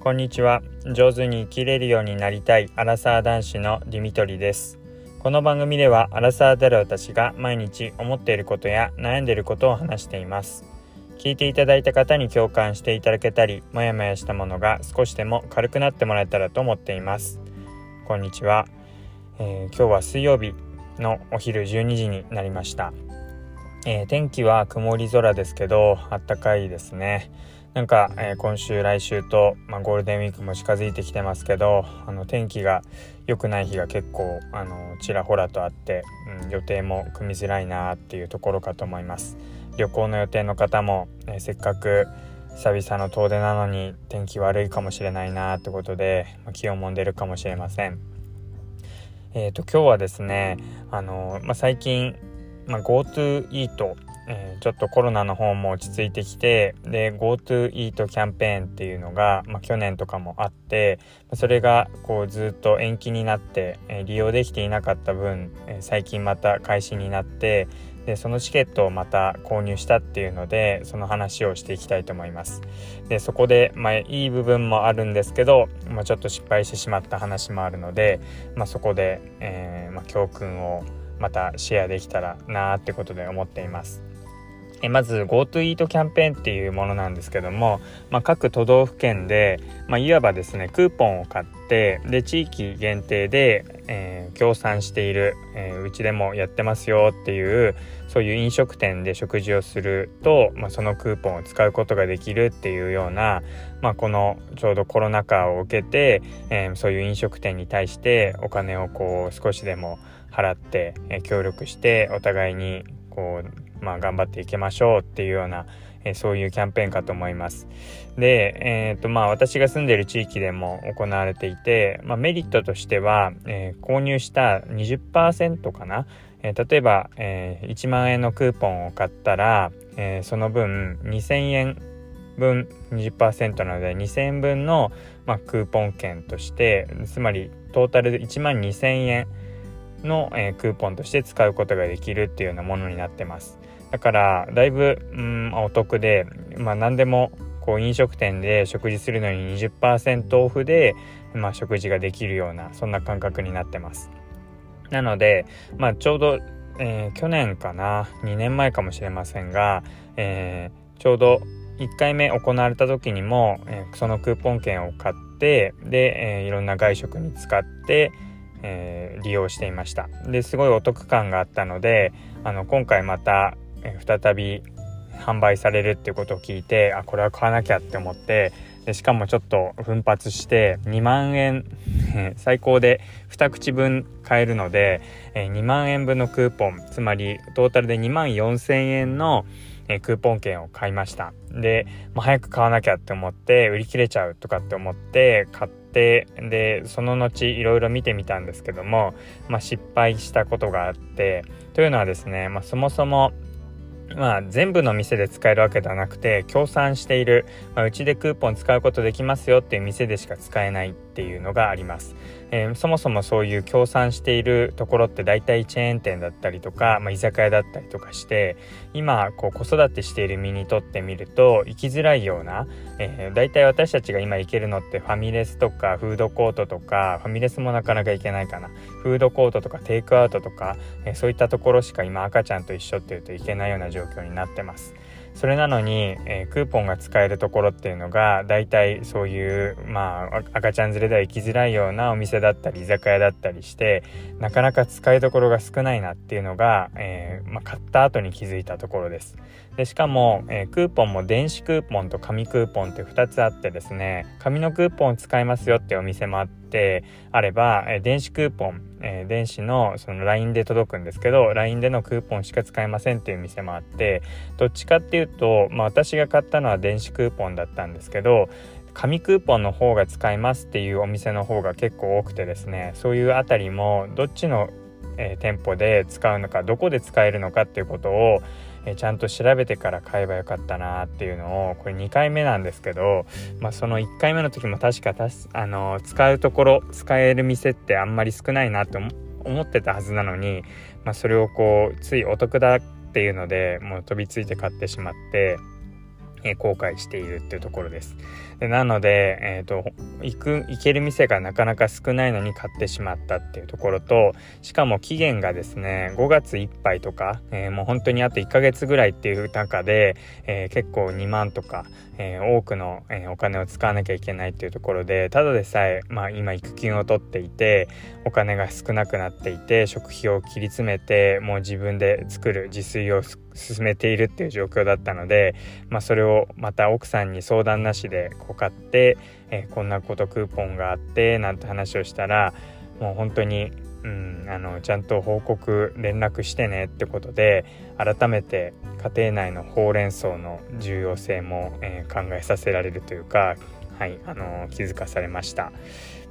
こんにちは。上手に生きれるようになりたいアラサー男子のディミトリです。この番組ではアラサーである私が毎日思っていることや悩んでいることを話しています。聞いていただいた方に共感していただけたりモヤモヤしたものが少しでも軽くなってもらえたらと思っています。こんにちは、えー、今日は水曜日のお昼12時になりました、えー、天気は曇り空ですけどあったかいですね。なんか、えー、今週来週と、まあ、ゴールデンウィークも近づいてきてますけどあの天気が良くない日が結構あのちらほらとあって、うん、予定も組みづらいなっていうところかと思います。旅行の予定の方も、えー、せっかく久々の遠出なのに天気悪いかもしれないなってことで、まあ、気をもんでるかもしれません。えーと、今日はですねあの、まあ、最近、まあ、GoTo イートえ、ちょっとコロナの方も落ち着いてきてで GoTo イートキャンペーンっていうのが、まあ、去年とかもあってそれがこうずっと延期になって、えー、利用できていなかった分、えー、最近また開始になってでそのチケットをまた購入したっていうのでその話をしていきたいと思います。でそこで、まあ、いい部分もあるんですけど、まあ、ちょっと失敗してしまった話もあるので、まあ、そこで、えま教訓をまたシェアできたらなーってことで思っています。えまず GoTo イートキャンペーンっていうものなんですけども、まあ、各都道府県で、まあ、いわばですねクーポンを買ってで地域限定で、えー、協賛している、えー、うちでもやってますよっていうそういう飲食店で食事をすると、まあ、そのクーポンを使うことができるっていうような、まあ、このちょうどコロナ禍を受けて、えー、そういう飲食店に対してお金をこう少しでも払って、え協力してお互いにこうまあ、頑張っていきましょうっていうような、え、そういうキャンペーンかと思います。で、えーとまあ、私が住んでる地域でも行われていて、まあ、メリットとしては、えー、購入した20%かな、えー、例えば、えー、1万円のクーポンを買ったら、えその分2000円分20%なので2000円分の、まあ、クーポン券としてつまりトータルで1万2000円の、えー、クーポンとして使うことができるっていうようなものになってます。だからだいぶ、うん、お得で、まあ、何でもこう飲食店で食事するのに20%オフで、まあ、食事ができるようなそんな感覚になってます。なので、まあ、ちょうど、えー、去年かな？2年前かもしれませんが、えー、ちょうど1回目行われた時にも、えー、そのクーポン券を買ってで、えいろんな外食に使って、え利用していました。ですごいお得感があったのであの今回またえ再び販売されるっていうことを聞いてあこれは買わなきゃって思ってでしかもちょっと奮発して2万円最高で2口分買えるので、え2万円分のクーポンつまりトータルで2万4000円の、えクーポン券を買いました。で、まあ、早く買わなきゃって思って売り切れちゃうとかって思って買ってでその後いろいろ見てみたんですけども、まあ、失敗したことがあってというのはですね、まあ、そもそもまあ、全部の店で使えるわけではなくて協賛している、まあ、うちでクーポン使うことできますよっていう店でしか使えないっていうのがあります。えー、そもそもそういう協賛しているところって大体チェーン店だったりとか、まあ、居酒屋だったりとかして今こう子育てしている身にとってみると行きづらいような、えー、大体私たちが今行けるのってファミレスとかフードコートとかファミレスもなかなか行けないかなフードコートとかテイクアウトとか、えー、そういったところしか今赤ちゃんと一緒っていうといけないような状況になってます。それなのに、えー、クーポンが使えるところっていうのが大体そういうまあ赤ちゃん連れでは行きづらいようなお店だったり居酒屋だったりしてなかなか使いどころが少ないなっていうのが、えー、まあ、買った後に気づいたところです。でしかも、えー、クーポンも電子クーポンと紙クーポンって2つあってですね紙のクーポンを使いますよってお店もあってあれば、えー、電子クーポン、えー、電子のその LINE で届くんですけど LINE でのクーポンしか使えませんっていう店もあってどっちかっていうと、まあ、私が買ったのは電子クーポンだったんですけど紙クーポンの方が使えますっていうお店の方が結構多くてですねそういうあたりもどっちの、えー、店舗で使うのかどこで使えるのかっていうことをえちゃんと調べてから買えばよかったなっていうのをこれ2回目なんですけど、まあ、その1回目の時も確かあの使うところ使える店ってあんまり少ないなって思ってたはずなのに、まあ、それをこうついお得だっていうのでもう飛びついて買ってしまってえ後悔しているっていうところです。でなので、えーと、行く行ける店がなかなか少ないのに買ってしまったっていうところとしかも期限がですね5月いっぱいとか、えー、もう本当にあと1ヶ月ぐらいっていう中で、えー、結構2万とか、えー、多くの、えお金を使わなきゃいけないっていうところでただでさえ、まあ、今育休を取っていてお金が少なくなっていて食費を切り詰めてもう自分で作る自炊を進めているっていう状況だったので、まあ、それをまた奥さんに相談なしでこう買って、えー、こんなことクーポンがあってなんて話をしたらもう本当に、うん、あのちゃんと報告連絡してねってことで改めて家庭内のほうれん草の重要性も、えー、考えさせられるというか、はいあの気づかされました。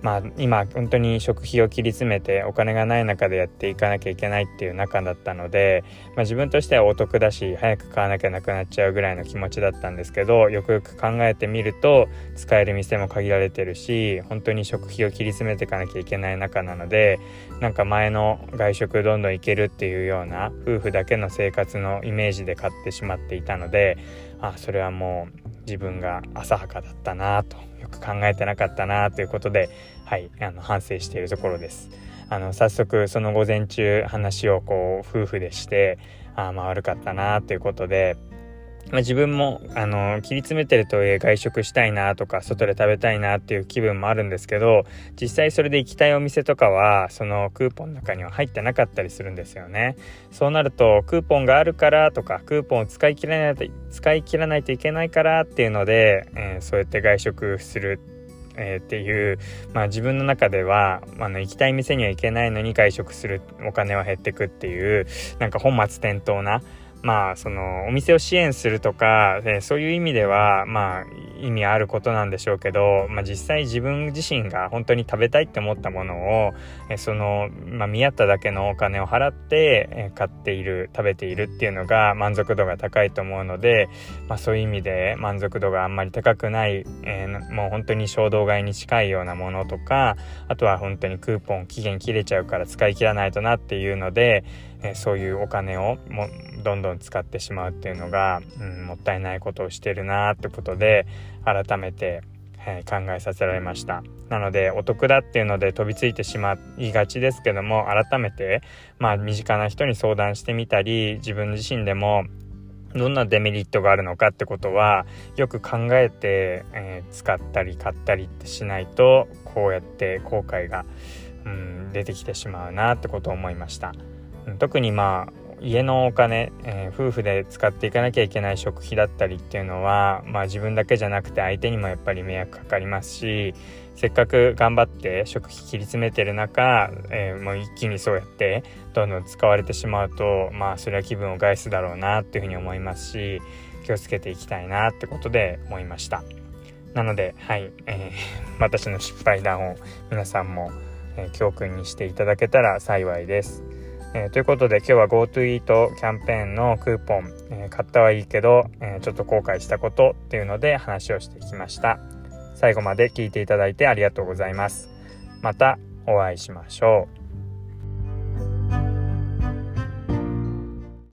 まあ今本当に食費を切り詰めてお金がない中でやっていかなきゃいけないっていう中だったので、まあ、自分としてはお得だし早く買わなきゃなくなっちゃうぐらいの気持ちだったんですけどよくよく考えてみると使える店も限られてるし本当に食費を切り詰めていかなきゃいけない中なのでなんか前の外食どんどん行けるっていうような夫婦だけの生活のイメージで買ってしまっていたのであそれはもう自分が浅はかだったなとよく考えてなかったなということで、はい、あの反省しているところです。あの早速その午前中話をこう夫婦でしてあまあ悪かったなということでまあ、自分もあの切り詰めてるといえ外食したいなとか外で食べたいなっていう気分もあるんですけど実際それで行きたいお店とかはそのクーポンの中には入ってなかったりするんですよね。そうなるとクーポンがあるからとかクーポンを使い切らないと使い切らないといけないからっていうので、えー、そうやって外食するえー、っていう、まあ、自分の中ではあの行きたい店には行けないのに外食するお金は減ってくっていうなんか本末転倒なまあそのお店を支援するとか、えそういう意味ではまあ意味あることなんでしょうけど、まあ、実際自分自身が本当に食べたいって思ったものを、えその、まあ、見合っただけのお金を払って、え買っている食べているっていうのが満足度が高いと思うので、まあ、そういう意味で満足度があんまり高くない、えー、もう本当に衝動買いに近いようなものとかあとは本当にクーポン期限切れちゃうから使い切らないとなっていうので、えそういうお金をもどんどん使ってしまうっていうのが、うん、もったいないことをしてるなってことで改めて、えー、考えさせられましたなのでお得だっていうので飛びついてしまいがちですけども改めてまあ身近な人に相談してみたり自分自身でもどんなデメリットがあるのかってことはよく考えて、えー、使ったり買ったりってしないとこうやって後悔が、うん、出てきてしまうなってことを思いました。特にまあ家のお金、えー、夫婦で使っていかなきゃいけない食費だったりっていうのは、まあ、自分だけじゃなくて相手にもやっぱり迷惑かかりますしせっかく頑張って食費切り詰めてる中、えー、もう一気にそうやってどんどん使われてしまうとまあそれは気分を害すだろうなっていうふうに思いますし気をつけていきたいなってことで思いました。なのではい、えー、私の失敗談を皆さんも、え教訓にしていただけたら幸いです。えー、ということで今日は GoToEat キャンペーンのクーポン、えー、買ったはいいけど、えー、ちょっと後悔したことっていうので話をしてきました。最後まで聞いていただいてありがとうございます。またお会いしましょう。